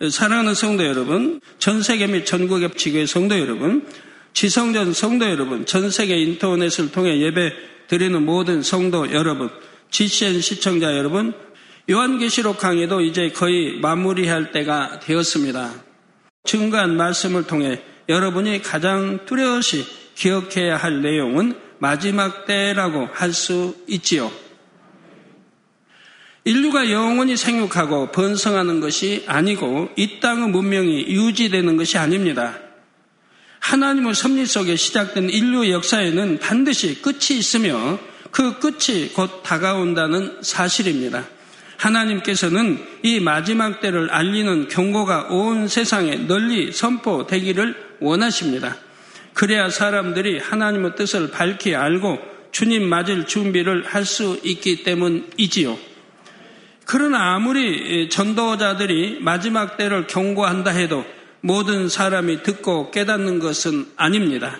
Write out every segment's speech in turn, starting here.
사랑하는 성도 여러분, 전 세계 및 전국의 지교의 성도 여러분, 지성전 성도 여러분, 전 세계 인터넷을 통해 예배 드리는 모든 성도 여러분, GCN 시청자 여러분, 요한계시록 강의도 이제 거의 마무리할 때가 되었습니다. 증거한 말씀을 통해 여러분이 가장 뚜렷이 기억해야 할 내용은 마지막 때라고 할 수 있지요. 인류가 영원히 생육하고 번성하는 것이 아니고 이 땅의 문명이 유지되는 것이 아닙니다. 하나님의 섭리 속에 시작된 인류 역사에는 반드시 끝이 있으며 그 끝이 곧 다가온다는 사실입니다. 하나님께서는 이 마지막 때를 알리는 경고가 온 세상에 널리 선포되기를 원하십니다. 그래야 사람들이 하나님의 뜻을 밝히 알고 주님 맞을 준비를 할 수 있기 때문이지요. 그러나 아무리 전도자들이 마지막 때를 경고한다 해도 모든 사람이 듣고 깨닫는 것은 아닙니다.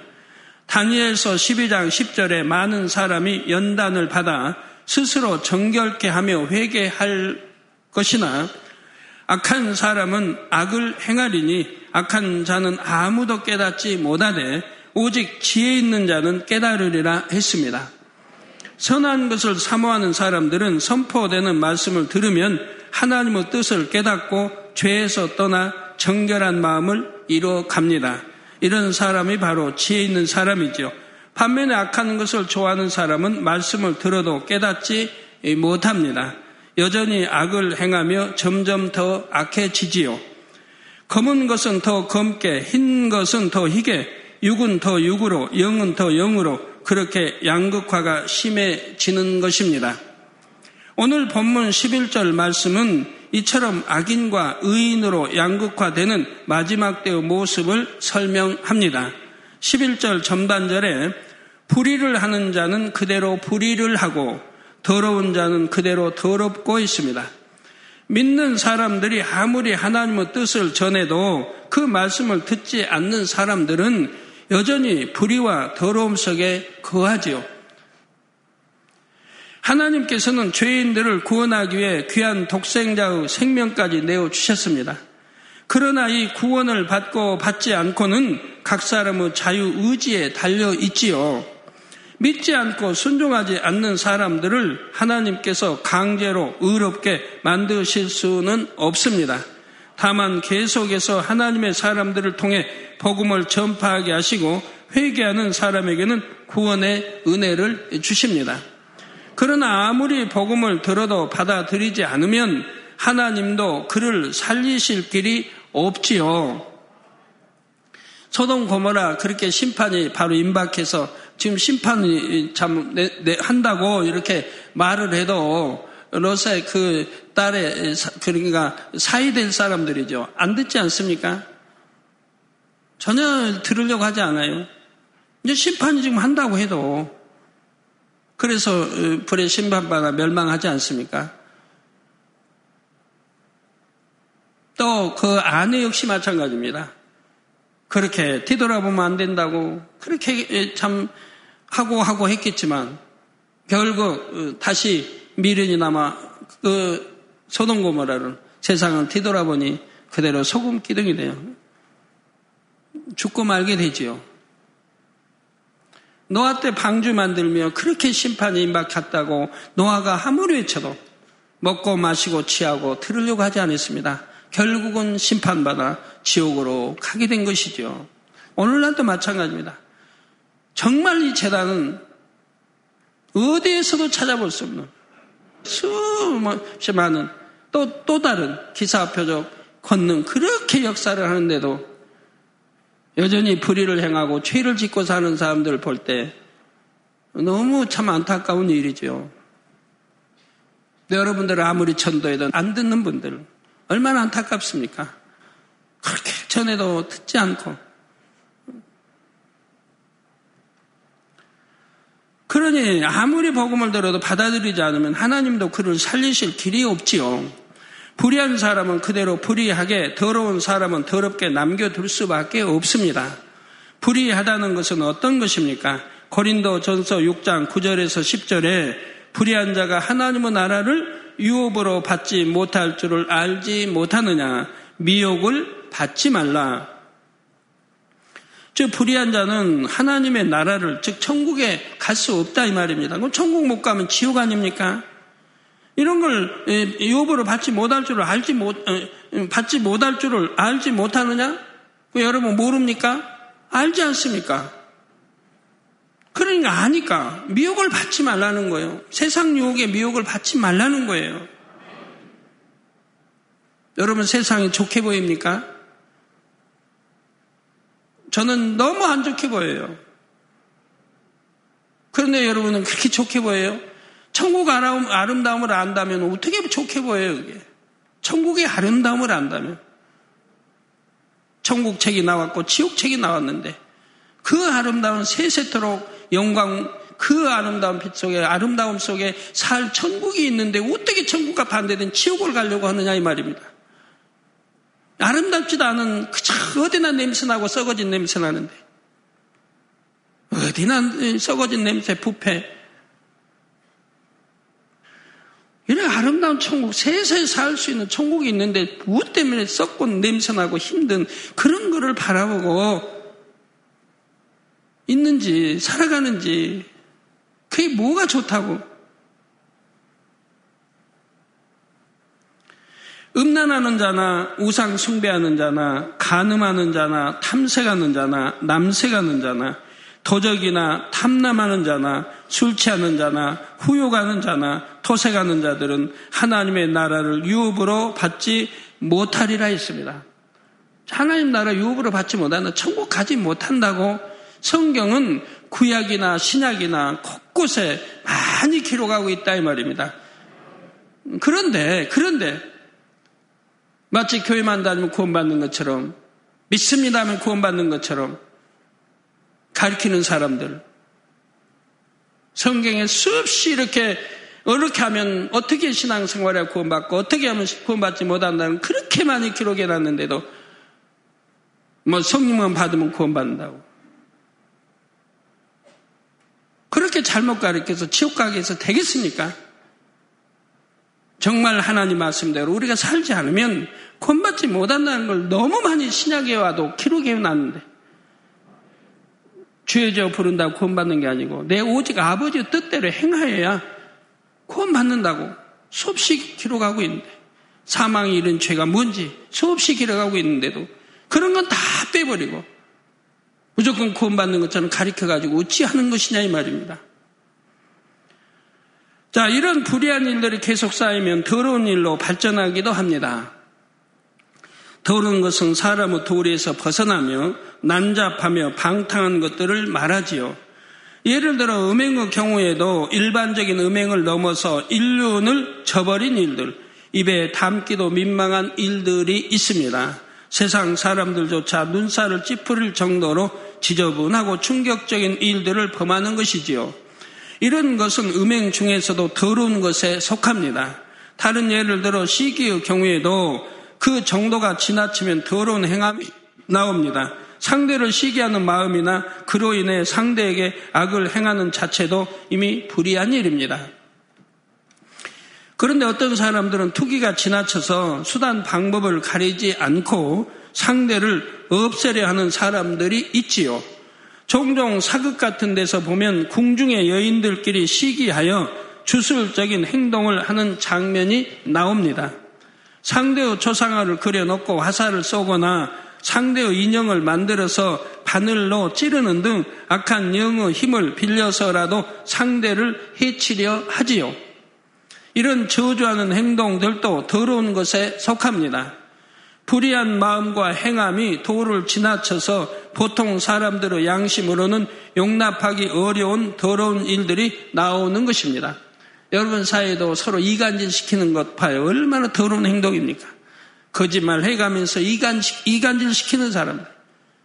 다니엘서 12장 10절에 많은 사람이 연단을 받아 스스로 정결케 하며 회개할 것이나 악한 사람은 악을 행하리니 악한 자는 아무도 깨닫지 못하되 오직 지혜 있는 자는 깨달으리라 했습니다. 선한 것을 사모하는 사람들은 선포되는 말씀을 들으면 하나님의 뜻을 깨닫고 죄에서 떠나 정결한 마음을 이루어 갑니다. 이런 사람이 바로 지혜 있는 사람이죠. 반면에 악한 것을 좋아하는 사람은 말씀을 들어도 깨닫지 못합니다. 여전히 악을 행하며 점점 더 악해지지요. 검은 것은 더 검게, 흰 것은 더 희게, 육은 더 육으로, 영은 더 영으로 그렇게 양극화가 심해지는 것입니다. 오늘 본문 11절 말씀은 이처럼 악인과 의인으로 양극화되는 마지막 때의 모습을 설명합니다. 11절 전반절에 불의를 하는 자는 그대로 불의를 하고 더러운 자는 그대로 더럽고 있습니다. 믿는 사람들이 아무리 하나님의 뜻을 전해도 그 말씀을 듣지 않는 사람들은 여전히 불의와 더러움 속에 거하지요. 하나님께서는 죄인들을 구원하기 위해 귀한 독생자의 생명까지 내어 주셨습니다. 그러나 이 구원을 받고 받지 않고는 각 사람의 자유 의지에 달려 있지요. 믿지 않고 순종하지 않는 사람들을 하나님께서 강제로 의롭게 만드실 수는 없습니다. 다만 계속해서 하나님의 사람들을 통해 복음을 전파하게 하시고 회개하는 사람에게는 구원의 은혜를 주십니다. 그러나 아무리 복음을 들어도 받아들이지 않으면 하나님도 그를 살리실 길이 없지요. 소동 고모라 그렇게 심판이 바로 임박해서 지금 심판이 참 한다고 이렇게 말을 해도 로사의 그 딸의 그러니까 사이될 사람들이죠. 안 듣지 않습니까? 전혀 들으려고 하지 않아요. 이제 심판이 지금 한다고 해도 그래서 어, 불의 심판받아 멸망하지 않습니까? 또 그 아내 역시 마찬가지입니다. 그렇게 뒤돌아보면 안 된다고 그렇게 참 하고 하고 했겠지만 결국 어, 다시 미련이 남아 그 소동 고모라를 세상을 뒤돌아보니 그대로 소금 기둥이 돼요. 죽고 말게 되지요. 노아 때 방주 만들며 그렇게 심판이 임박했다고 노아가 아무리 외쳐도 먹고 마시고 취하고 들으려고 하지 않았습니다. 결국은 심판받아 지옥으로 가게 된 것이죠. 오늘날도 마찬가지입니다. 정말 이 재단은 어디에서도 찾아볼 수 없는 수없이 많은 또, 또 다른 기사 표적 권능 그렇게 역사를 하는데도 여전히 불의를 행하고 죄를 짓고 사는 사람들을 볼 때 너무 참 안타까운 일이죠. 여러분들 아무리 천도해도 안 듣는 분들 얼마나 안타깝습니까? 그렇게 전에도 듣지 않고 그러니 아무리 복음을 들어도 받아들이지 않으면 하나님도 그를 살리실 길이 없지요. 불의한 사람은 그대로 불의하게 더러운 사람은 더럽게 남겨둘 수밖에 없습니다. 불의하다는 것은 어떤 것입니까? 고린도 전서 6장 9절에서 10절에 불의한 자가 하나님의 나라를 유업으로 받지 못할 줄을 알지 못하느냐. 미혹을 받지 말라. 저 불의한 자는 하나님의 나라를 즉 천국에 갈 수 없다 이 말입니다. 그럼 천국 못 가면 지옥 아닙니까? 이런 걸 요보로 받지 못할 줄을 알지 못 어, 받지 못할 줄을 알지 못하느냐? 그 여러분 모릅니까? 알지 않습니까? 그러니까 아니까 미혹을 받지 말라는 거예요. 세상 유혹에 미혹을 받지 말라는 거예요. 여러분 세상이 좋게 보입니까? 저는 너무 안 좋게 보여요. 그런데 여러분은 그렇게 좋게 보여요? 천국 아름다움을 안다면 어떻게 좋게 보여요, 그게? 천국의 아름다움을 안다면. 천국 책이 나왔고 지옥 책이 나왔는데 그 아름다운 세세토록 영광 그 아름다운 빛 속에 아름다움 속에 살 천국이 있는데 어떻게 천국과 반대된 지옥을 가려고 하느냐 이 말입니다. 아름답지도 않은 그저 어디나 냄새나고 썩어진 냄새 나는데. 어디나 썩어진 냄새 부패. 이런 아름다운 천국 세세에 살 수 있는 천국이 있는데 무엇 때문에 썩고 냄새나고 힘든 그런 거를 바라보고 있는지 살아가는지 그게 뭐가 좋다고 음란하는 자나 우상 숭배하는 자나 간음하는 자나 탐색하는 자나 남색하는 자나 도적이나 탐남하는 자나 술 취하는 자나 후욕하는 자나 토색하는 자들은 하나님의 나라를 유업으로 받지 못하리라 했습니다. 하나님 나라 유업으로 받지 못하는 천국 가지 못한다고 성경은 구약이나 신약이나 곳곳에 많이 기록하고 있다 이 말입니다. 그런데 그런데 마치 교회만 다니면 구원받는 것처럼 믿습니다 하면 구원받는 것처럼 가르치는 사람들 성경에 수없이 이렇게 어떻게 하면 어떻게 신앙생활에 구원받고 어떻게 하면 구원받지 못한다는 그렇게 많이 기록해 놨는데도 뭐 성령만 받으면 구원받는다고 그렇게 잘못 가르쳐서 지옥 가게 해서 되겠습니까? 정말 하나님 말씀대로 우리가 살지 않으면 구원받지 못한다는 걸 너무 많이 신약에 와도 기록해 놨는데 주의 저 부른다고 구원받는 게 아니고 내 오직 아버지의 뜻대로 행하여야 구원받는다고 수없이 기록하고 있는데 사망이 이른 죄가 뭔지 수없이 기록하고 있는데도 그런 건 다 빼버리고 무조건 구원받는 것처럼 가리켜가지고 어찌하는 것이냐 이 말입니다. 자, 이런 불의한 일들이 계속 쌓이면 더러운 일로 발전하기도 합니다. 더러운 것은 사람의 도리에서 벗어나며 난잡하며 방탕한 것들을 말하지요. 예를 들어 음행의 경우에도 일반적인 음행을 넘어서 인륜을 저버린 일들, 입에 담기도 민망한 일들이 있습니다. 세상 사람들조차 눈살을 찌푸릴 정도로 지저분하고 충격적인 일들을 범하는 것이지요. 이런 것은 음행 중에서도 더러운 것에 속합니다. 다른 예를 들어 시기의 경우에도 그 정도가 지나치면 더러운 행함이 나옵니다. 상대를 시기하는 마음이나 그로 인해 상대에게 악을 행하는 자체도 이미 불이한 일입니다. 그런데 어떤 사람들은 투기가 지나쳐서 수단 방법을 가리지 않고 상대를 없애려 하는 사람들이 있지요. 종종 사극 같은 데서 보면 궁중의 여인들끼리 시기하여 주술적인 행동을 하는 장면이 나옵니다. 상대의 조상화를 그려놓고 화살을 쏘거나 상대의 인형을 만들어서 바늘로 찌르는 등 악한 영의 힘을 빌려서라도 상대를 해치려 하지요. 이런 저주하는 행동들도 더러운 것에 속합니다. 불의한 마음과 행함이 도를 지나쳐서 보통 사람들의 양심으로는 용납하기 어려운 더러운 일들이 나오는 것입니다. 여러분 사이에도 서로 이간질 시키는 것 봐요. 얼마나 더러운 행동입니까? 거짓말 해가면서 이간, 이간질 시키는 사람들.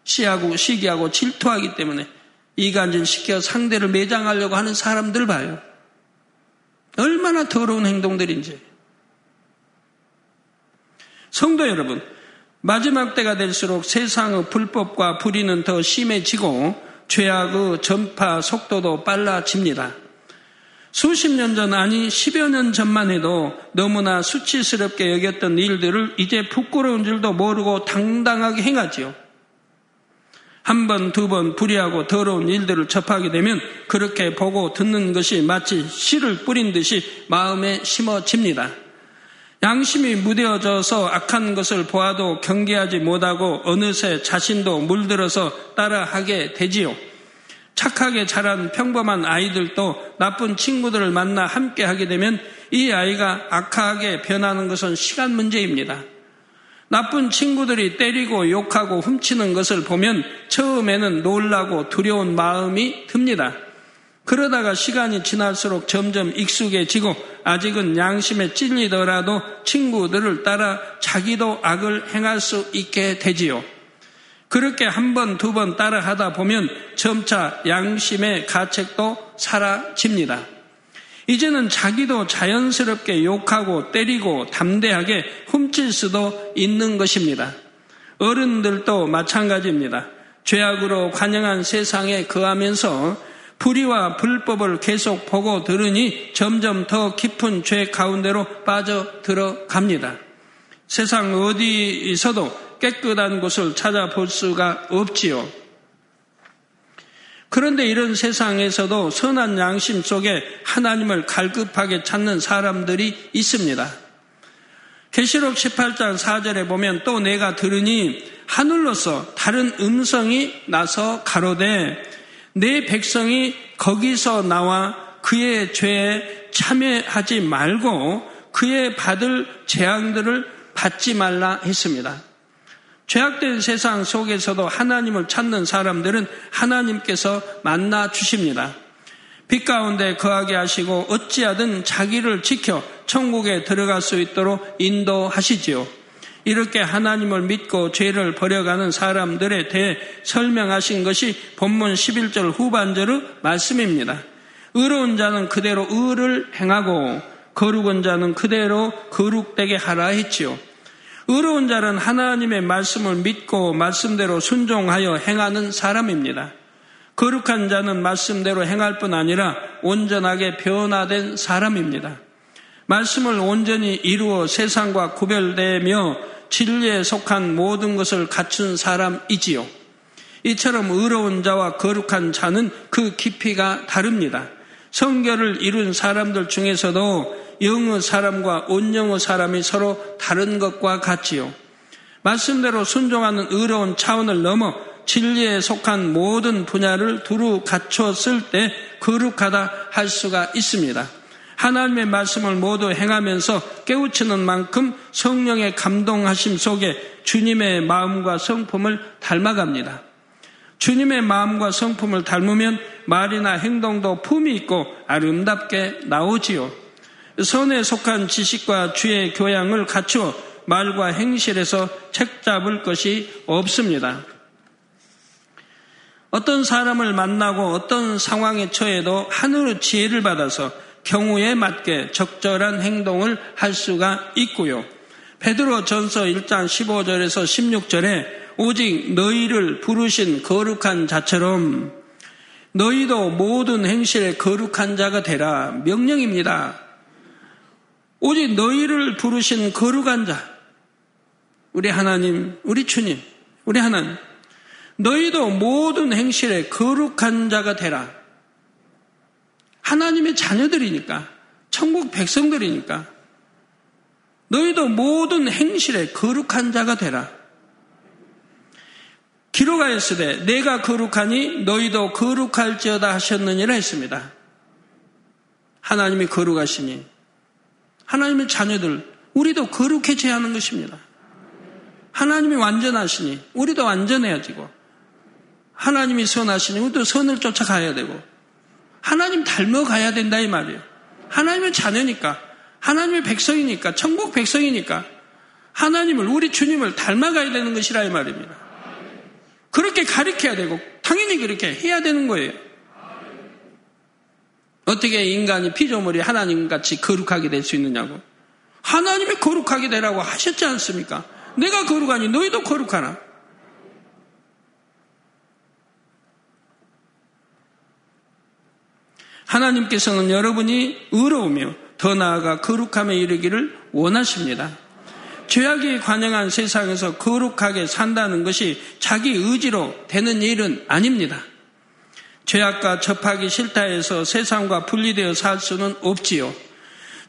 시하고 시기하고 질투하기 때문에 이간질 시켜 상대를 매장하려고 하는 사람들 봐요. 얼마나 더러운 행동들인지. 성도 여러분, 마지막 때가 될수록 세상의 불법과 불의는 더 심해지고 죄악의 전파 속도도 빨라집니다. 수십 년 전 아니 10여 년 전만 해도 너무나 수치스럽게 여겼던 일들을 이제 부끄러운 줄도 모르고 당당하게 행하지요. 한 번, 두 번 불의하고 더러운 일들을 접하게 되면 그렇게 보고 듣는 것이 마치 씨를 뿌린 듯이 마음에 심어집니다. 양심이 무뎌져서 악한 것을 보아도 경계하지 못하고 어느새 자신도 물들어서 따라하게 되지요. 착하게 자란 평범한 아이들도 나쁜 친구들을 만나 함께 하게 되면 이 아이가 악하게 변하는 것은 시간 문제입니다. 나쁜 친구들이 때리고 욕하고 훔치는 것을 보면 처음에는 놀라고 두려운 마음이 듭니다. 그러다가 시간이 지날수록 점점 익숙해지고 아직은 양심에 찔리더라도 친구들을 따라 자기도 악을 행할 수 있게 되지요. 그렇게 한 번, 두 번 따라 하다 보면 점차 양심의 가책도 사라집니다. 이제는 자기도 자연스럽게 욕하고 때리고 담대하게 훔칠 수도 있는 것입니다. 어른들도 마찬가지입니다. 죄악으로 관영한 세상에 거하면서 불의와 불법을 계속 보고 들으니 점점 더 깊은 죄 가운데로 빠져 들어갑니다. 세상 어디서도 깨끗한 곳을 찾아볼 수가 없지요. 그런데 이런 세상에서도 선한 양심 속에 하나님을 갈급하게 찾는 사람들이 있습니다. 계시록 18장 4절에 보면 또 내가 들으니 하늘로서 다른 음성이 나서 가로되 내 백성이 거기서 나와 그의 죄에 참여하지 말고 그의 받을 재앙들을 받지 말라 했습니다. 죄악된 세상 속에서도 하나님을 찾는 사람들은 하나님께서 만나 주십니다. 빛 가운데 거하게 하시고 어찌하든 자기를 지켜 천국에 들어갈 수 있도록 인도하시지요. 이렇게 하나님을 믿고 죄를 버려가는 사람들에 대해 설명하신 것이 본문 11절 후반절의 말씀입니다. 의로운 자는 그대로 의를 행하고 거룩한 자는 그대로 거룩되게 하라 했지요. 의로운 자는 하나님의 말씀을 믿고 말씀대로 순종하여 행하는 사람입니다. 거룩한 자는 말씀대로 행할 뿐 아니라 온전하게 변화된 사람입니다. 말씀을 온전히 이루어 세상과 구별되며 진리에 속한 모든 것을 갖춘 사람이지요. 이처럼 의로운 자와 거룩한 자는 그 깊이가 다릅니다. 성결을 이룬 사람들 중에서도 영의 사람과 온영의 사람이 서로 다른 것과 같지요. 말씀대로 순종하는 의로운 차원을 넘어 진리에 속한 모든 분야를 두루 갖췄을 때 거룩하다 할 수가 있습니다. 하나님의 말씀을 모두 행하면서 깨우치는 만큼 성령의 감동하심 속에 주님의 마음과 성품을 닮아갑니다. 주님의 마음과 성품을 닮으면 말이나 행동도 품이 있고 아름답게 나오지요. 선에 속한 지식과 주의 교양을 갖추어 말과 행실에서 책잡을 것이 없습니다. 어떤 사람을 만나고 어떤 상황에 처해도 하늘의 지혜를 받아서 경우에 맞게 적절한 행동을 할 수가 있고요. 베드로 전서 1장 15절에서 16절에 오직 너희를 부르신 거룩한 자처럼 너희도 모든 행실에 거룩한 자가 되라 명령입니다. 오직 너희를 부르신 거룩한 자, 우리 하나님, 우리 주님, 우리 하나님, 너희도 모든 행실에 거룩한 자가 되라. 하나님의 자녀들이니까, 천국 백성들이니까, 너희도 모든 행실에 거룩한 자가 되라. 기록하였으되 내가 거룩하니 너희도 거룩할지어다 하셨느니라 했습니다. 하나님이 거룩하시니 하나님의 자녀들, 우리도 거룩해져야 하는 것입니다. 하나님이 완전하시니 우리도 완전해야지고 하나님이 선하시니 우리도 선을 쫓아가야 되고 하나님 닮아가야 된다 이 말이에요. 하나님의 자녀니까 하나님의 백성이니까 천국 백성이니까 하나님을 우리 주님을 닮아가야 되는 것이라 이 말입니다. 그렇게 가르쳐야 되고 당연히 그렇게 해야 되는 거예요. 어떻게 인간이 피조물이 하나님같이 거룩하게 될 수 있느냐고. 하나님이 거룩하게 되라고 하셨지 않습니까? 내가 거룩하니 너희도 거룩하라. 하나님께서는 여러분이 의로우며 더 나아가 거룩함에 이르기를 원하십니다. 죄악이 관영한 세상에서 거룩하게 산다는 것이 자기 의지로 되는 일은 아닙니다. 죄악과 접하기 싫다 해서 세상과 분리되어 살 수는 없지요.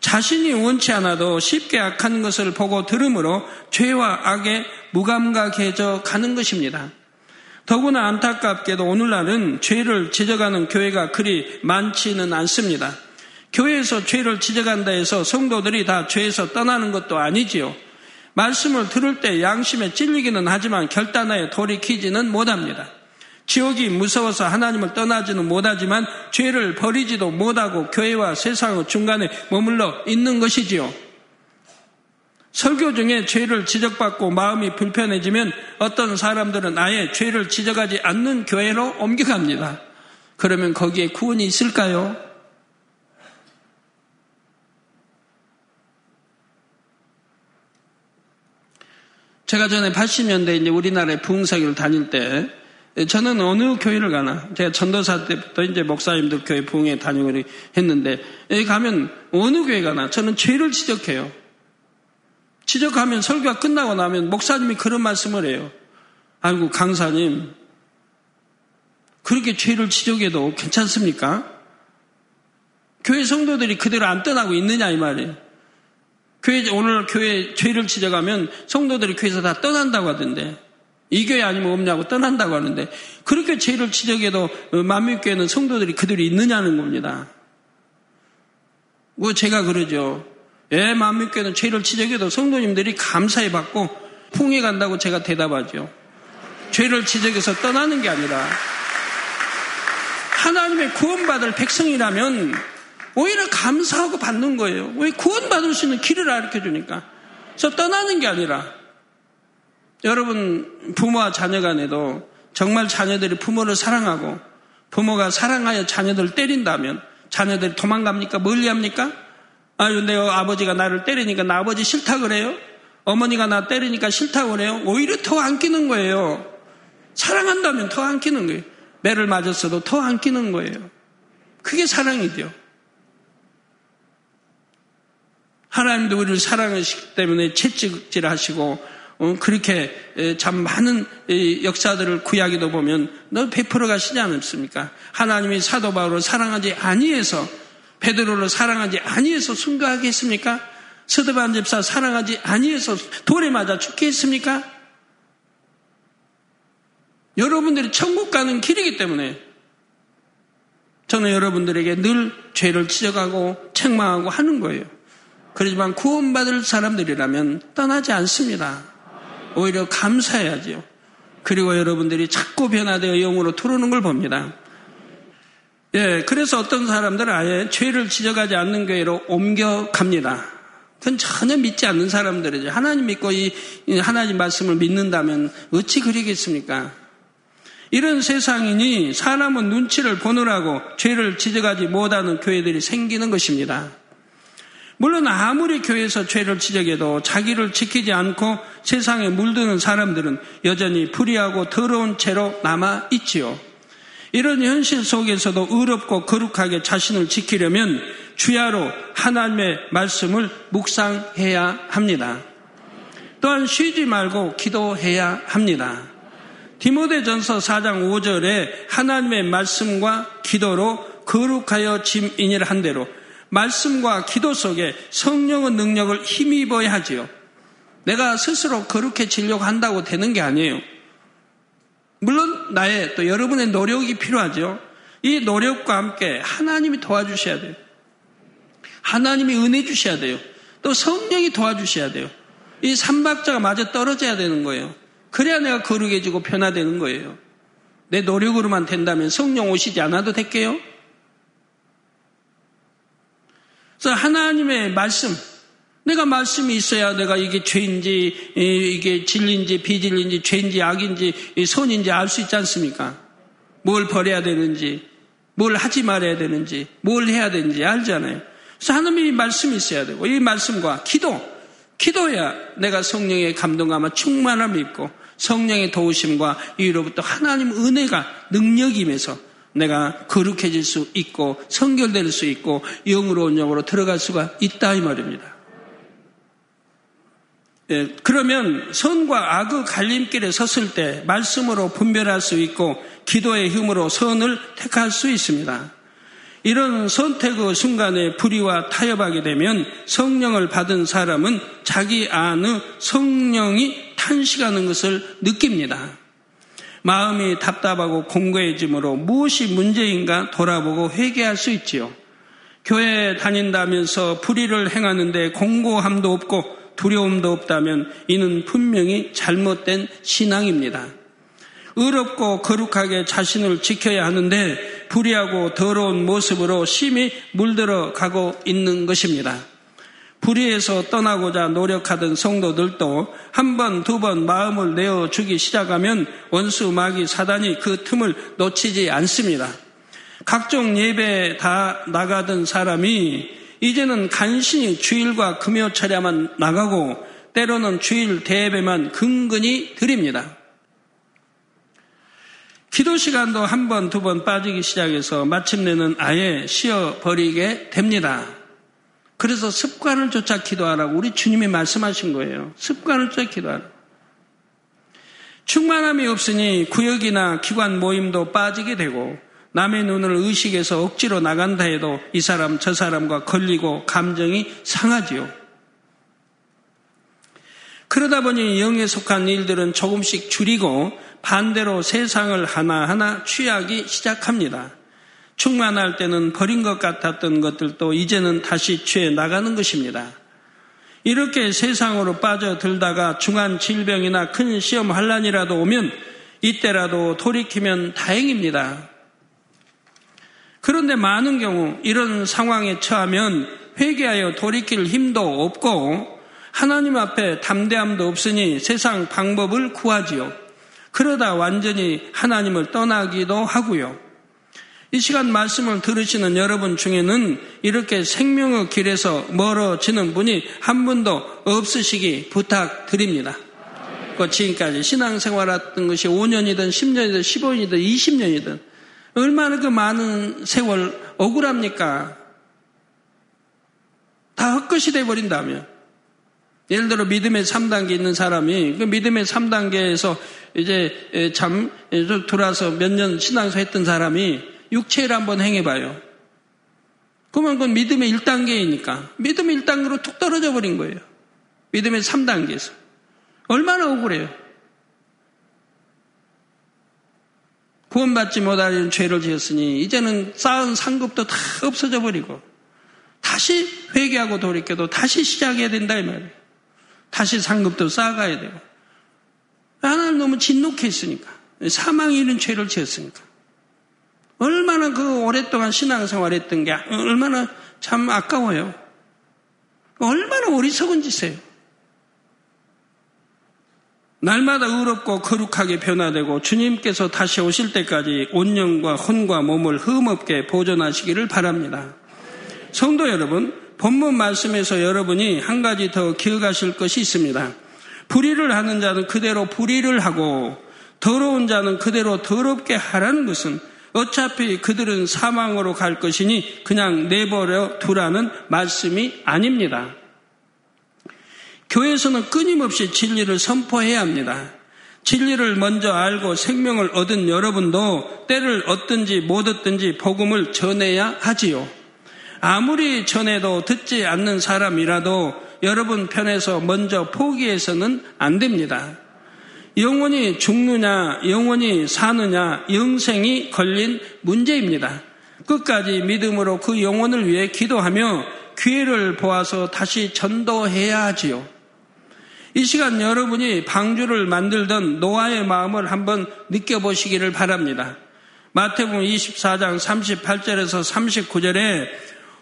자신이 원치 않아도 쉽게 악한 것을 보고 들으므로 죄와 악에 무감각해져 가는 것입니다. 더구나 안타깝게도 오늘날은 죄를 지적하는 교회가 그리 많지는 않습니다. 교회에서 죄를 지적한다 해서 성도들이 다 죄에서 떠나는 것도 아니지요. 말씀을 들을 때 양심에 찔리기는 하지만 결단하여 돌이키지는 못합니다. 지옥이 무서워서 하나님을 떠나지는 못하지만 죄를 버리지도 못하고 교회와 세상의 중간에 머물러 있는 것이지요. 설교 중에 죄를 지적받고 마음이 불편해지면 어떤 사람들은 아예 죄를 지적하지 않는 교회로 옮겨갑니다. 그러면 거기에 구원이 있을까요? 제가 전에 80년대 이제 우리나라에 부흥사기를 다닐 때 저는 어느 교회를 가나 제가 전도사 때부터 이제 목사님들 교회 부흥에 다니고 했는데 여기 가면 어느 교회 가나 저는 죄를 지적해요. 지적하면 설교가 끝나고 나면 목사님이 그런 말씀을 해요. 아이고 강사님 그렇게 죄를 지적해도 괜찮습니까? 교회 성도들이 그대로 안 떠나고 있느냐 이 말이에요. 교회 오늘 교회 죄를 지적하면 성도들이 교회에서 다 떠난다고 하던데 이 교회 아니면 없냐고 떠난다고 하는데 그렇게 죄를 지적해도 어, 만민교회는 성도들이 그대로 있느냐는 겁니다. 뭐 제가 그러죠. 예, 만민교회는 죄를 지적해도 성도님들이 감사히 받고 풍해 간다고 제가 대답하죠. 죄를 지적해서 떠나는 게 아니라 하나님의 구원받을 백성이라면 오히려 감사하고 받는 거예요. 왜 구원받을 수 있는 길을 알려 주니까. 그래서 떠나는 게 아니라 여러분 부모와 자녀 간에도 정말 자녀들이 부모를 사랑하고 부모가 사랑하여 자녀들을 때린다면 자녀들이 도망갑니까? 멀리 합니까? 아유, 내 아버지가 나를 때리니까 나 아버지 싫다 그래요? 어머니가 나 때리니까 싫다 그래요? 오히려 더 안 끼는 거예요. 사랑한다면 더 안 끼는 거예요. 매를 맞았어도 더 안 끼는 거예요. 그게 사랑이죠. 하나님도 우리를 사랑하시기 때문에 채찍질 하시고 어, 그렇게 참 많은 역사들을 구약에도 보면 너 베풀어 가시지 않습니까? 하나님이 사도 바울을 사랑하지 아니해서 베드로를 사랑하지 아니해서 순교하게 했습니까? 서드반 집사 사랑하지 아니해서 돌에 맞아 죽게 했습니까? 여러분들이 천국 가는 길이기 때문에 저는 여러분들에게 늘 죄를 지적하고 책망하고 하는 거예요. 그렇지만 구원받을 사람들이라면 떠나지 않습니다. 오히려 감사해야지요. 그리고 여러분들이 자꾸 변화되어 영으로 들어오는 걸 봅니다. 예, 그래서 어떤 사람들은 아예 죄를 지적하지 않는 교회로 옮겨갑니다. 그건 전혀 믿지 않는 사람들이죠. 하나님 믿고 이 하나님 말씀을 믿는다면 어찌 그리겠습니까? 이런 세상이니 사람은 눈치를 보느라고 죄를 지적하지 못하는 교회들이 생기는 것입니다. 물론 아무리 교회에서 죄를 지적해도 자기를 지키지 않고 세상에 물드는 사람들은 여전히 불의하고 더러운 채로 남아 있지요. 이런 현실 속에서도 의롭고 거룩하게 자신을 지키려면 주야로 하나님의 말씀을 묵상해야 합니다. 또한 쉬지 말고 기도해야 합니다. 디모데전서 4장 5절에 하나님의 말씀과 기도로 거룩하여 짐인이라 한 대로 말씀과 기도 속에 성령의 능력을 힘입어야 하지요. 내가 스스로 그렇게 지려고 한다고 되는 게 아니에요. 물론 나의 또 여러분의 노력이 필요하죠. 이 노력과 함께 하나님이 도와주셔야 돼요. 하나님이 은혜 주셔야 돼요. 또 성령이 도와주셔야 돼요. 이 삼박자가 마저 떨어져야 되는 거예요. 그래야 내가 거룩해지고 변화되는 거예요. 내 노력으로만 된다면 성령 오시지 않아도 될게요. 그래서 하나님의 말씀, 내가 말씀이 있어야 내가 이게 죄인지, 이게 진리인지, 비진리인지, 죄인지, 악인지, 선인지 알 수 있지 않습니까? 뭘 버려야 되는지, 뭘 하지 말아야 되는지, 뭘 해야 되는지 알잖아요. 그래서 하나님의 말씀이 있어야 되고, 이 말씀과 기도, 기도야 내가 성령의 감동감과 충만함을 입고 성령의 도우심과 이로부터 하나님 은혜가 능력임에서 내가 거룩해질 수 있고 성결될 수 있고 영으로 운 영으로 들어갈 수가 있다 이 말입니다. 예, 그러면 선과 악의 갈림길에 섰을 때 말씀으로 분별할 수 있고 기도의 힘으로 선을 택할 수 있습니다. 이런 선택의 순간에 불의와 타협하게 되면 성령을 받은 사람은 자기 안의 성령이 탄식하는 것을 느낍니다. 마음이 답답하고 공고해지므로 무엇이 문제인가 돌아보고 회개할 수 있지요. 교회 다닌다면서 불의를 행하는데 공고함도 없고 두려움도 없다면 이는 분명히 잘못된 신앙입니다. 의롭고 거룩하게 자신을 지켜야 하는데 불의하고 더러운 모습으로 심히 물들어 가고 있는 것입니다. 불의에서 떠나고자 노력하던 성도들도 한 번, 두 번 마음을 내어주기 시작하면 원수 마귀 사단이 그 틈을 놓치지 않습니다. 각종 예배에 다 나가던 사람이 이제는 간신히 주일과 금요철야만 나가고 때로는 주일 대예배만 근근히 드립니다. 기도 시간도 한 번, 두 번 빠지기 시작해서 마침내는 아예 쉬어버리게 됩니다. 그래서 습관을 쫓아 기도하라고 우리 주님이 말씀하신 거예요. 습관을 쫓아 기도하라고. 충만함이 없으니 구역이나 기관 모임도 빠지게 되고 남의 눈을 의식해서 억지로 나간다 해도 이 사람 저 사람과 걸리고 감정이 상하지요. 그러다 보니 영에 속한 일들은 조금씩 줄이고 반대로 세상을 하나하나 취하기 시작합니다. 충만할 때는 버린 것 같았던 것들도 이제는 다시 취해 나가는 것입니다. 이렇게 세상으로 빠져들다가 중한 질병이나 큰 시험 환란이라도 오면 이때라도 돌이키면 다행입니다. 그런데 많은 경우 이런 상황에 처하면 회개하여 돌이킬 힘도 없고 하나님 앞에 담대함도 없으니 세상 방법을 구하지요. 그러다 완전히 하나님을 떠나기도 하고요. 이 시간 말씀을 들으시는 여러분 중에는 이렇게 생명의 길에서 멀어지는 분이 한 분도 없으시기 부탁드립니다. 그 지금까지 신앙생활 했던 것이 5년이든 10년이든 15년이든 20년이든 얼마나 그 많은 세월 억울합니까? 다 헛것이 돼버린다면 예를 들어 믿음의 3단계 있는 사람이 그 믿음의 3단계에서 이제 참 돌아서 몇 년 신앙서 했던 사람이 육체를 한번 행해봐요. 그러면 그건 믿음의 1단계이니까 믿음의 1단계로 툭 떨어져 버린 거예요. 믿음의 3단계에서. 얼마나 억울해요. 구원받지 못하는 죄를 지었으니 이제는 쌓은 상급도 다 없어져 버리고 다시 회개하고 돌이켜도 다시 시작해야 된다 이 말이에요. 다시 상급도 쌓아가야 되고. 하나님 너무 진노했으니까. 사망이 이런 죄를 지었으니까. 얼마나 그 오랫동안 신앙생활 했던 게 얼마나 참 아까워요. 얼마나 어리석은 짓이에요. 날마다 의롭고 거룩하게 변화되고 주님께서 다시 오실 때까지 온영과 혼과 몸을 흠없게 보존하시기를 바랍니다. 성도 여러분, 본문 말씀에서 여러분이 한 가지 더 기억하실 것이 있습니다. 불의를 하는 자는 그대로 불의를 하고 더러운 자는 그대로 더럽게 하라는 것은 어차피 그들은 사망으로 갈 것이니 그냥 내버려 두라는 말씀이 아닙니다. 교회에서는 끊임없이 진리를 선포해야 합니다. 진리를 먼저 알고 생명을 얻은 여러분도 때를 얻든지 못 얻든지 복음을 전해야 하지요. 아무리 전해도 듣지 않는 사람이라도 여러분 편에서 먼저 포기해서는 안 됩니다. 영원히 죽느냐, 영원히 사느냐, 영생이 걸린 문제입니다. 끝까지 믿음으로 그 영혼을 위해 기도하며 기회를 보아서 다시 전도해야 하지요. 이 시간 여러분이 방주를 만들던 노아의 마음을 한번 느껴보시기를 바랍니다. 마태복음 24장 38절에서 39절에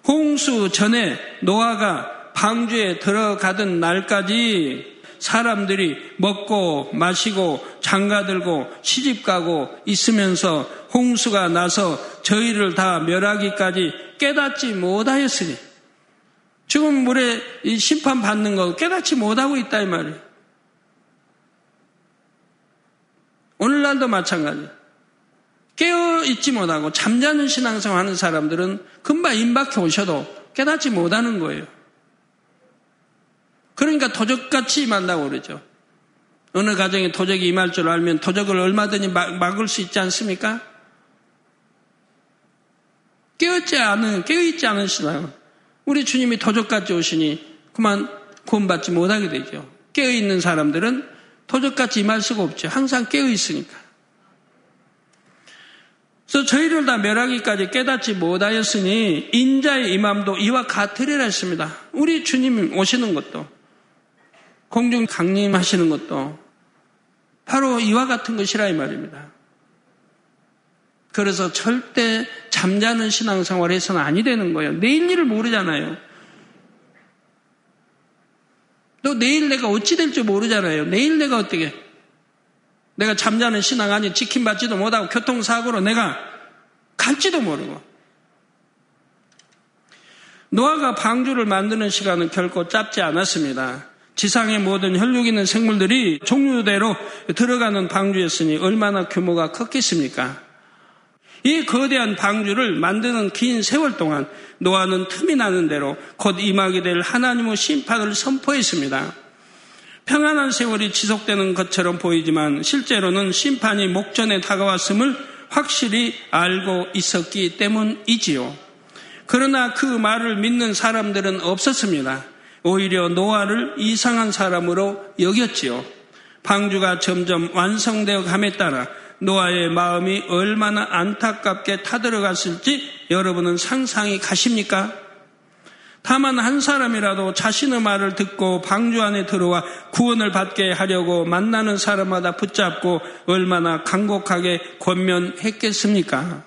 홍수 전에 노아가 방주에 들어가던 날까지 사람들이 먹고 마시고 장가들고 시집가고 있으면서 홍수가 나서 저희를 다 멸하기까지 깨닫지 못하였으니 지금 물에 심판 받는 거 깨닫지 못하고 있다 이 말이에요. 오늘날도 마찬가지. 깨어 있지 못하고 잠자는 신앙생활 하는 사람들은 금방 임박해 오셔도 깨닫지 못하는 거예요. 그러니까 도적같이 임한다고 그러죠. 어느 가정에 도적이 임할 줄 알면 도적을 얼마든지 막을 수 있지 않습니까? 깨어있지 않은, 깨어있지 않은 신앙. 우리 주님이 도적같이 오시니 그만 구원받지 못하게 되죠. 깨어있는 사람들은 도적같이 임할 수가 없죠. 항상 깨어있으니까. 그래서 저희를 다 멸하기까지 깨닫지 못하였으니 인자의 임함도 이와 같으리라 했습니다. 우리 주님 오시는 것도 공중 강림하시는 것도 바로 이와 같은 것이라 이 말입니다. 그래서 절대 잠자는 신앙생활을 해서는 아니 되는 거예요. 내일 일을 모르잖아요. 또 내일 내가 어찌 될지 모르잖아요. 내일 내가 어떻게 내가 잠자는 신앙 아니 지킴받지도 못하고 교통사고로 내가 갈지도 모르고 노아가 방주를 만드는 시간은 결코 짧지 않았습니다. 지상의 모든 혈육 있는 생물들이 종류대로 들어가는 방주였으니 얼마나 규모가 컸겠습니까? 이 거대한 방주를 만드는 긴 세월 동안 노아는 틈이 나는 대로 곧 임하게 될 하나님의 심판을 선포했습니다. 평안한 세월이 지속되는 것처럼 보이지만 실제로는 심판이 목전에 다가왔음을 확실히 알고 있었기 때문이지요. 그러나 그 말을 믿는 사람들은 없었습니다. 오히려 노아를 이상한 사람으로 여겼지요. 방주가 점점 완성되어 감에 따라 노아의 마음이 얼마나 안타깝게 타들어갔을지 여러분은 상상이 가십니까? 다만 한 사람이라도 자신의 말을 듣고 방주 안에 들어와 구원을 받게 하려고 만나는 사람마다 붙잡고 얼마나 간곡하게 권면했겠습니까?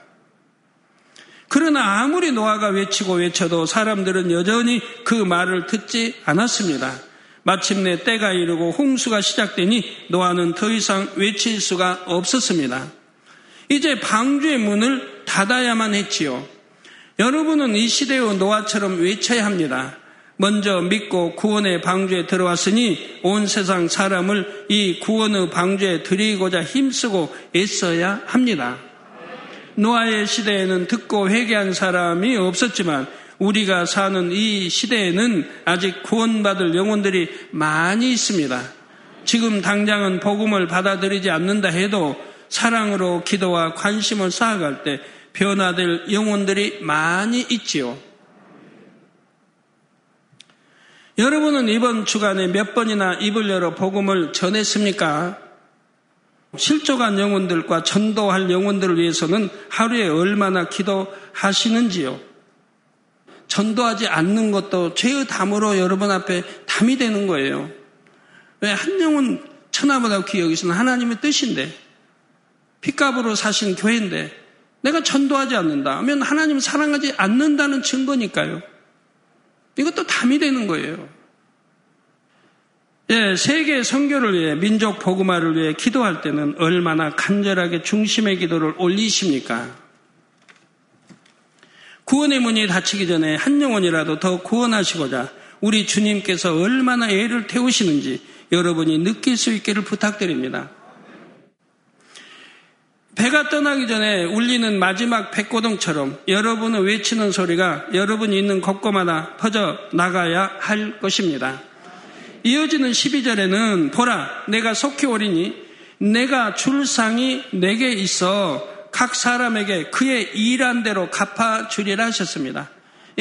그러나 아무리 노아가 외치고 외쳐도 사람들은 여전히 그 말을 듣지 않았습니다. 마침내 때가 이르고 홍수가 시작되니 노아는 더 이상 외칠 수가 없었습니다. 이제 방주의 문을 닫아야만 했지요. 여러분은 이 시대의 노아처럼 외쳐야 합니다. 먼저 믿고 구원의 방주에 들어왔으니 온 세상 사람을 이 구원의 방주에 들이고자 힘쓰고 애써야 합니다. 노아의 시대에는 듣고 회개한 사람이 없었지만 우리가 사는 이 시대에는 아직 구원받을 영혼들이 많이 있습니다. 지금 당장은 복음을 받아들이지 않는다 해도 사랑으로 기도와 관심을 쌓아갈 때 변화될 영혼들이 많이 있지요. 여러분은 이번 주간에 몇 번이나 입을 열어 복음을 전했습니까? 실족한 영혼들과 전도할 영혼들을 위해서는 하루에 얼마나 기도하시는지요? 전도하지 않는 것도 죄의 담으로 여러분 앞에 담이 되는 거예요. 왜 한 영혼 천하보다 귀 여기서는 하나님의 뜻인데 핏값으로 사신 교회인데 내가 전도하지 않는다 하면 하나님 사랑하지 않는다는 증거니까요. 이것도 담이 되는 거예요. 예, 세계 선교를 위해 민족 복음화를 위해 기도할 때는 얼마나 간절하게 중심의 기도를 올리십니까? 구원의 문이 닫히기 전에 한 영혼이라도 더 구원하시고자 우리 주님께서 얼마나 애를 태우시는지 여러분이 느낄 수 있기를 부탁드립니다. 배가 떠나기 전에 울리는 마지막 백고동처럼 여러분의 외치는 소리가 여러분이 있는 곳곳마다 퍼져 나가야 할 것입니다. 이어지는 12절에는 보라 내가 속히 오리니 내가 줄 상이 내게 있어 각 사람에게 그의 일한 대로 갚아주리라 하셨습니다.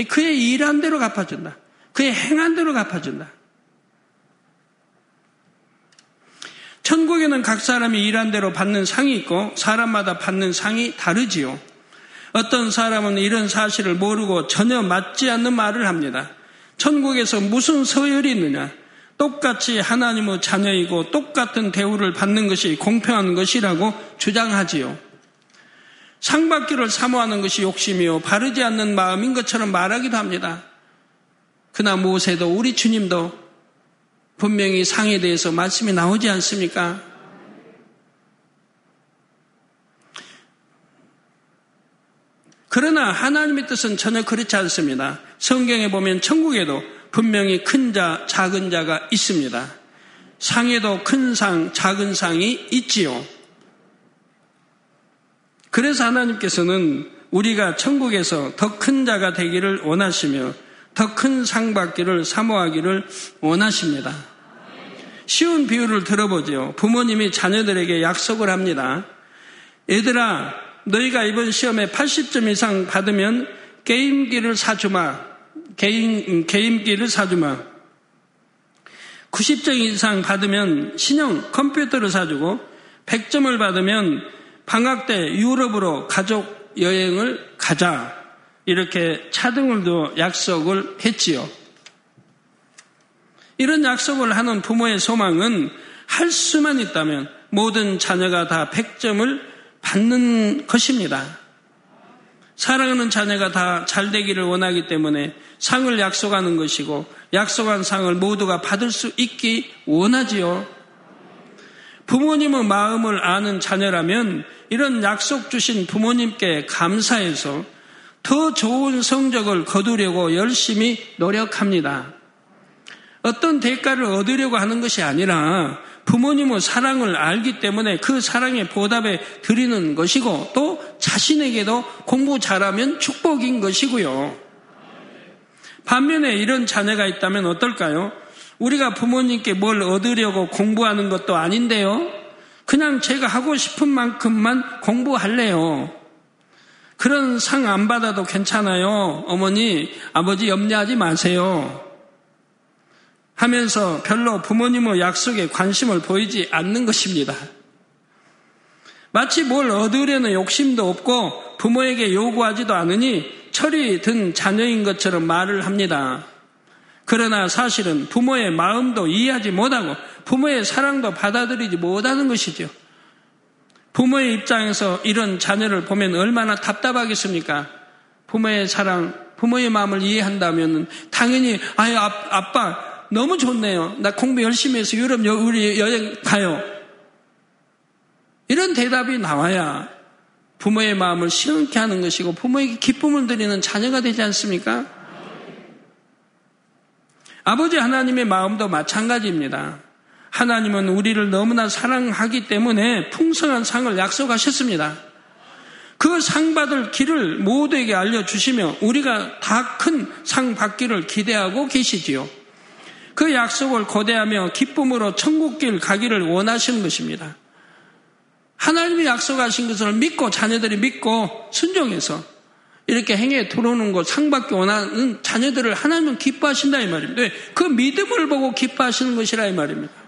그의 일한 대로 갚아준다. 그의 행한 대로 갚아준다. 천국에는 각 사람이 일한 대로 받는 상이 있고 사람마다 받는 상이 다르지요. 어떤 사람은 이런 사실을 모르고 전혀 맞지 않는 말을 합니다. 천국에서 무슨 서열이 있느냐? 똑같이 하나님의 자녀이고 똑같은 대우를 받는 것이 공평한 것이라고 주장하지요. 상받기를 사모하는 것이 욕심이요. 바르지 않는 마음인 것처럼 말하기도 합니다. 그나 모세도 우리 주님도 분명히 상에 대해서 말씀이 나오지 않습니까? 그러나 하나님의 뜻은 전혀 그렇지 않습니다. 성경에 보면 천국에도 분명히 큰 자, 작은 자가 있습니다. 상에도 큰 상, 작은 상이 있지요. 그래서 하나님께서는 우리가 천국에서 더 큰 자가 되기를 원하시며 더 큰 상 받기를 사모하기를 원하십니다. 쉬운 비유를 들어보죠. 부모님이 자녀들에게 약속을 합니다. 얘들아, 너희가 이번 시험에 80점 이상 받으면 게임기를 사주마. 게임, 게임기를 사주마. 90점 이상 받으면 신형 컴퓨터를 사주고 100점을 받으면 방학 때 유럽으로 가족 여행을 가자. 이렇게 차등을도 약속을 했지요. 이런 약속을 하는 부모의 소망은 할 수만 있다면 모든 자녀가 다 100점을 받는 것입니다. 사랑하는 자녀가 다 잘 되기를 원하기 때문에 상을 약속하는 것이고 약속한 상을 모두가 받을 수 있기 원하지요. 부모님의 마음을 아는 자녀라면 이런 약속 주신 부모님께 감사해서 더 좋은 성적을 거두려고 열심히 노력합니다. 어떤 대가를 얻으려고 하는 것이 아니라 부모님의 사랑을 알기 때문에 그 사랑에 보답해 드리는 것이고 또 자신에게도 공부 잘하면 축복인 것이고요. 반면에 이런 자녀가 있다면 어떨까요? 우리가 부모님께 뭘 얻으려고 공부하는 것도 아닌데요. 그냥 제가 하고 싶은 만큼만 공부할래요. 그런 상 안 받아도 괜찮아요. 어머니, 아버지 염려하지 마세요. 하면서 별로 부모님의 약속에 관심을 보이지 않는 것입니다. 마치 뭘 얻으려는 욕심도 없고 부모에게 요구하지도 않으니 철이 든 자녀인 것처럼 말을 합니다. 그러나 사실은 부모의 마음도 이해하지 못하고 부모의 사랑도 받아들이지 못하는 것이죠. 부모의 입장에서 이런 자녀를 보면 얼마나 답답하겠습니까? 부모의 사랑, 부모의 마음을 이해한다면 당연히 아유 아빠 너무 좋네요. 나 공부 열심히 해서 유럽 여, 우리 여행 가요. 이런 대답이 나와야 부모의 마음을 시원케 하는 것이고 부모에게 기쁨을 드리는 자녀가 되지 않습니까? 아버지 하나님의 마음도 마찬가지입니다. 하나님은 우리를 너무나 사랑하기 때문에 풍성한 상을 약속하셨습니다. 그 상 받을 길을 모두에게 알려주시며 우리가 다 큰 상 받기를 기대하고 계시지요. 그 약속을 고대하며 기쁨으로 천국길 가기를 원하시는 것입니다. 하나님이 약속하신 것을 믿고 자녀들이 믿고 순종해서 이렇게 행해 들어오는 것 상받기 원하는 자녀들을 하나님은 기뻐하신다 이 말입니다. 그 믿음을 보고 기뻐하시는 것이라 이 말입니다.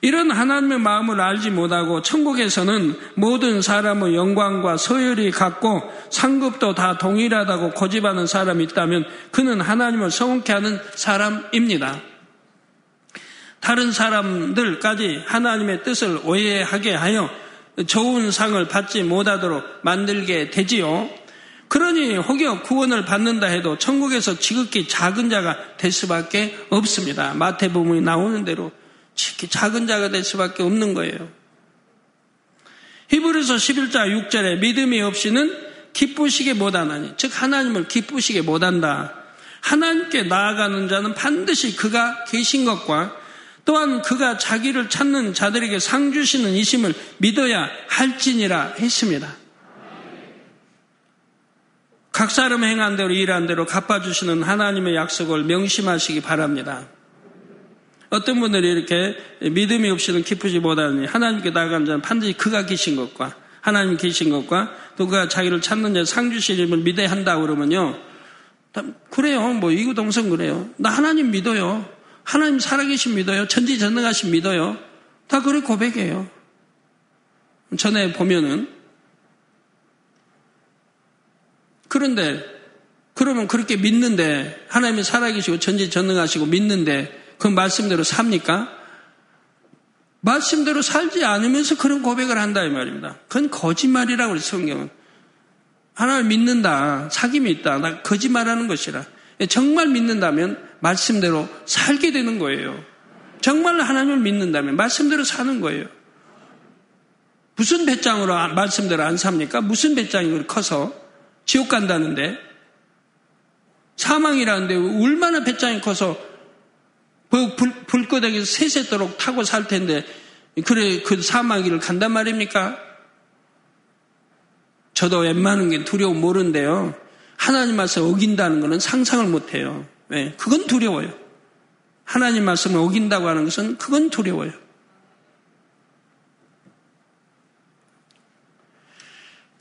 이런 하나님의 마음을 알지 못하고 천국에서는 모든 사람의 영광과 소열이 같고 상급도 다 동일하다고 고집하는 사람이 있다면 그는 하나님을 성원케 하는 사람입니다. 다른 사람들까지 하나님의 뜻을 오해하게 하여 좋은 상을 받지 못하도록 만들게 되지요. 그러니 혹여 구원을 받는다 해도 천국에서 지극히 작은 자가 될 수밖에 없습니다. 마태복음이 나오는 대로 작은 자가 될 수밖에 없는 거예요. 히브리서 11자 6절에 믿음이 없이는 기쁘시게 못하나니 즉 하나님을 기쁘시게 못한다. 하나님께 나아가는 자는 반드시 그가 계신 것과 또한 그가 자기를 찾는 자들에게 상 주시는 이심을 믿어야 할지니라 했습니다. 각 사람 행한 대로 일한 대로 갚아주시는 하나님의 약속을 명심하시기 바랍니다. 어떤 분들이 이렇게 믿음이 없이는 기쁘지 못하니 하나님께 나아가는 자는 반드시 그가 계신 것과 하나님 계신 것과 또 그가 자기를 찾는 자 상주시림을 믿어야 한다 그러면요. 그래요. 뭐 이구동성 그래요. 나 하나님 믿어요. 하나님 살아계신 믿어요. 천지전능하신 믿어요. 다 그래 고백해요. 전에 보면은 그런데 그러면 그렇게 믿는데 하나님이 살아계시고 전지전능하시고 믿는데 그 말씀대로 삽니까? 말씀대로 살지 않으면서 그런 고백을 한다 이 말입니다. 그건 거짓말이라고 그래 성경은. 하나님 믿는다. 사귐이 있다. 나 거짓말하는 것이라. 정말 믿는다면 말씀대로 살게 되는 거예요. 정말 하나님을 믿는다면 말씀대로 사는 거예요. 무슨 배짱으로 말씀대로 안 삽니까? 무슨 배짱이 커서 지옥 간다는데 사망이라는데 얼마나 배짱이 커서 그 불, 불, 끄덕이서 세세도록 타고 살 텐데 그래, 그 사마귀를 간단 말입니까? 저도 웬만한 게 두려움 모르는데요. 하나님 말씀 어긴다는 것은 상상을 못 해요. 왜? 그건 두려워요. 하나님 말씀을 어긴다고 하는 것은 그건 두려워요.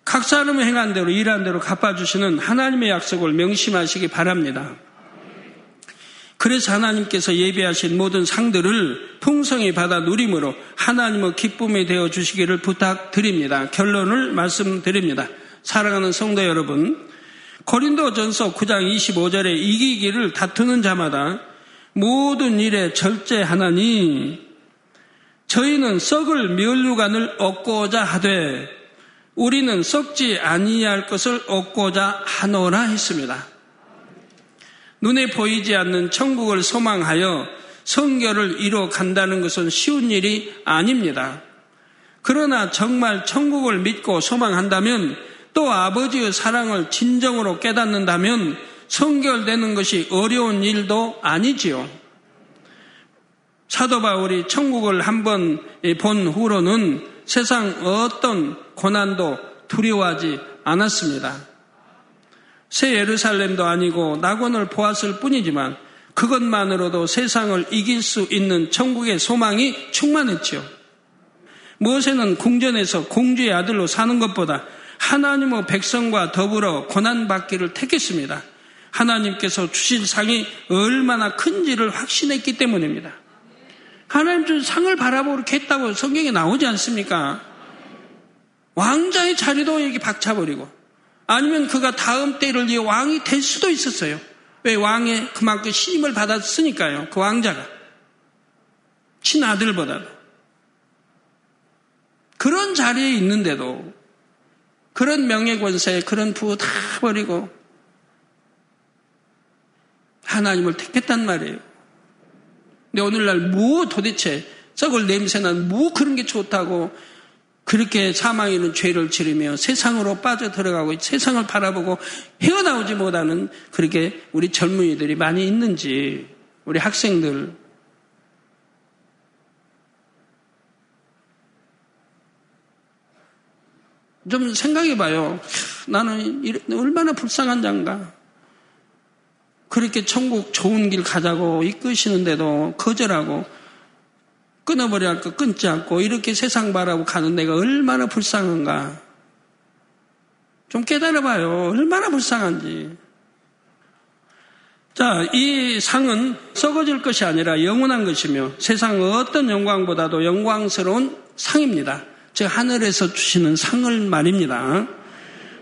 각 사람의 행한 대로 일한 대로 갚아주시는 하나님의 약속을 명심하시기 바랍니다. 그래서 하나님께서 예비하신 모든 상들을 풍성히 받아 누림으로 하나님의 기쁨이 되어 주시기를 부탁드립니다. 결론을 말씀드립니다. 사랑하는 성도 여러분, 고린도전서 9장 25절에 이기기를 다투는 자마다 모든 일에 절제하나니 저희는 썩을 멸류관을 얻고자 하되 우리는 썩지 아니할 것을 얻고자 하노라 했습니다. 눈에 보이지 않는 천국을 소망하여 성결을 이뤄 간다는 것은 쉬운 일이 아닙니다. 그러나 정말 천국을 믿고 소망한다면 또 아버지의 사랑을 진정으로 깨닫는다면 성결되는 것이 어려운 일도 아니지요. 사도 바울이 천국을 한번 본 후로는 세상 어떤 고난도 두려워하지 않았습니다. 새 예루살렘도 아니고 낙원을 보았을 뿐이지만 그것만으로도 세상을 이길 수 있는 천국의 소망이 충만했지요. 무엇에는 궁전에서 공주의 아들로 사는 것보다 하나님의 백성과 더불어 고난받기를 택했습니다. 하나님께서 주실 상이 얼마나 큰지를 확신했기 때문입니다. 하나님 준 상을 바라보고 했다고 성경에 나오지 않습니까? 왕자의 자리도 여기 박차버리고 아니면 그가 다음 때를 위해 왕이 될 수도 있었어요. 왜 왕의 그만큼 신임을 받았으니까요. 그 왕자가. 친아들보다도. 그런 자리에 있는데도 그런 명예권세, 그런 부호 다 버리고 하나님을 택했단 말이에요. 근데 오늘날 뭐 도대체 썩을 냄새난 뭐 그런 게 좋다고 그렇게 사망이는 죄를 지르며 세상으로 빠져 들어가고 세상을 바라보고 헤어나오지 못하는 그렇게 우리 젊은이들이 많이 있는지 우리 학생들 좀 생각해 봐요. 나는 얼마나 불쌍한 장가. 그렇게 천국 좋은 길 가자고 이끄시는데도 거절하고 끊어버려야 할거 끊지 않고 이렇게 세상 바라고 가는 내가 얼마나 불쌍한가. 좀 깨달아 봐요. 얼마나 불쌍한지. 자, 이 상은 썩어질 것이 아니라 영원한 것이며 세상 어떤 영광보다도 영광스러운 상입니다. 즉, 하늘에서 주시는 상을 말입니다.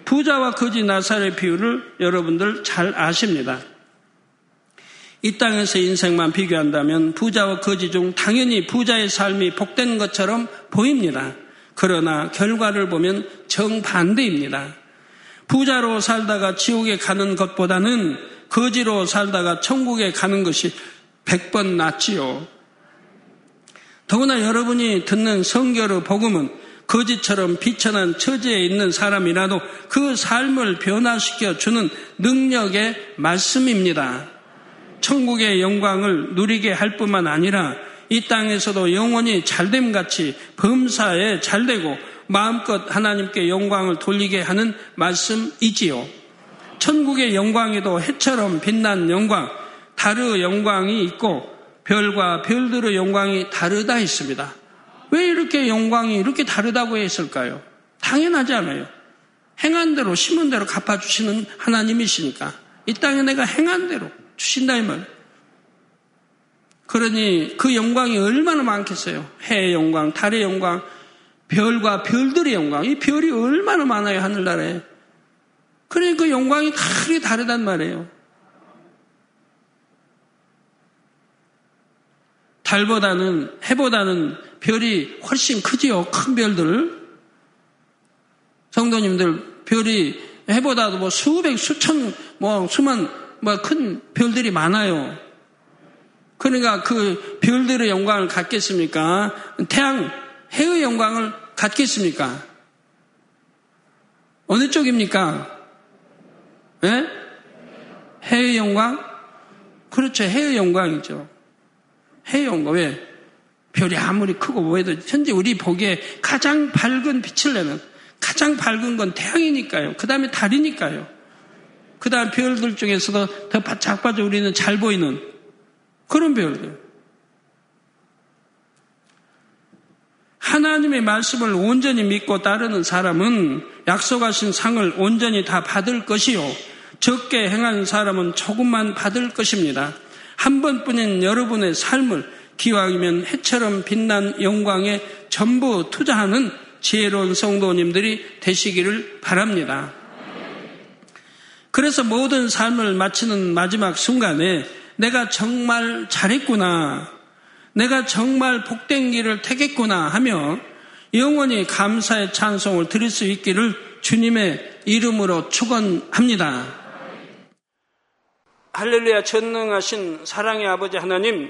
부자와 거지 나살의 비유를 여러분들 잘 아십니다. 이 땅에서 인생만 비교한다면 부자와 거지 중 당연히 부자의 삶이 복된 것처럼 보입니다. 그러나 결과를 보면 정반대입니다. 부자로 살다가 지옥에 가는 것보다는 거지로 살다가 천국에 가는 것이 백번 낫지요. 더구나 여러분이 듣는 성결의 복음은 거지처럼 비천한 처지에 있는 사람이라도 그 삶을 변화시켜 주는 능력의 말씀입니다. 천국의 영광을 누리게 할 뿐만 아니라 이 땅에서도 영원히 잘됨 같이 범사에 잘되고 마음껏 하나님께 영광을 돌리게 하는 말씀이지요. 천국의 영광에도 해처럼 빛난 영광, 달의 영광이 있고 별과 별들의 영광이 다르다 했습니다. 왜 이렇게 영광이 이렇게 다르다고 했을까요? 당연하지 않아요. 행한 대로 심은 대로 갚아주시는 하나님이시니까 이 땅에 내가 행한 대로 주신다 이 말. 그러니 그 영광이 얼마나 많겠어요. 해의 영광, 달의 영광, 별과 별들의 영광. 이 별이 얼마나 많아요, 하늘나라에. 그러니 그 영광이 크게 다르단 말이에요. 달보다는, 해보다는 별이 훨씬 크지요. 큰 별들. 성도님들, 별이 해보다도 뭐 수백, 수천, 뭐 수만 뭐 큰 별들이 많아요. 그러니까 그 별들의 영광을 갖겠습니까? 태양, 해의 영광을 갖겠습니까? 어느 쪽입니까? 예? 해의 영광? 그렇죠. 해의 영광이죠. 해의 영광. 왜? 별이 아무리 크고 뭐해도 현재 우리 보기에 가장 밝은 빛을 내는 가장 밝은 건 태양이니까요. 그 다음에 달이니까요. 그 다음 별들 중에서도 더 바짝 빠져 우리는 잘 보이는 그런 별들. 하나님의 말씀을 온전히 믿고 따르는 사람은 약속하신 상을 온전히 다 받을 것이요. 적게 행하는 사람은 조금만 받을 것입니다. 한 번뿐인 여러분의 삶을 기왕이면 해처럼 빛난 영광에 전부 투자하는 지혜로운 성도님들이 되시기를 바랍니다. 그래서 모든 삶을 마치는 마지막 순간에 내가 정말 잘했구나. 내가 정말 복된 길을 택했구나 하며 영원히 감사의 찬송을 드릴 수 있기를 주님의 이름으로 축원합니다. 할렐루야 전능하신 사랑의 아버지 하나님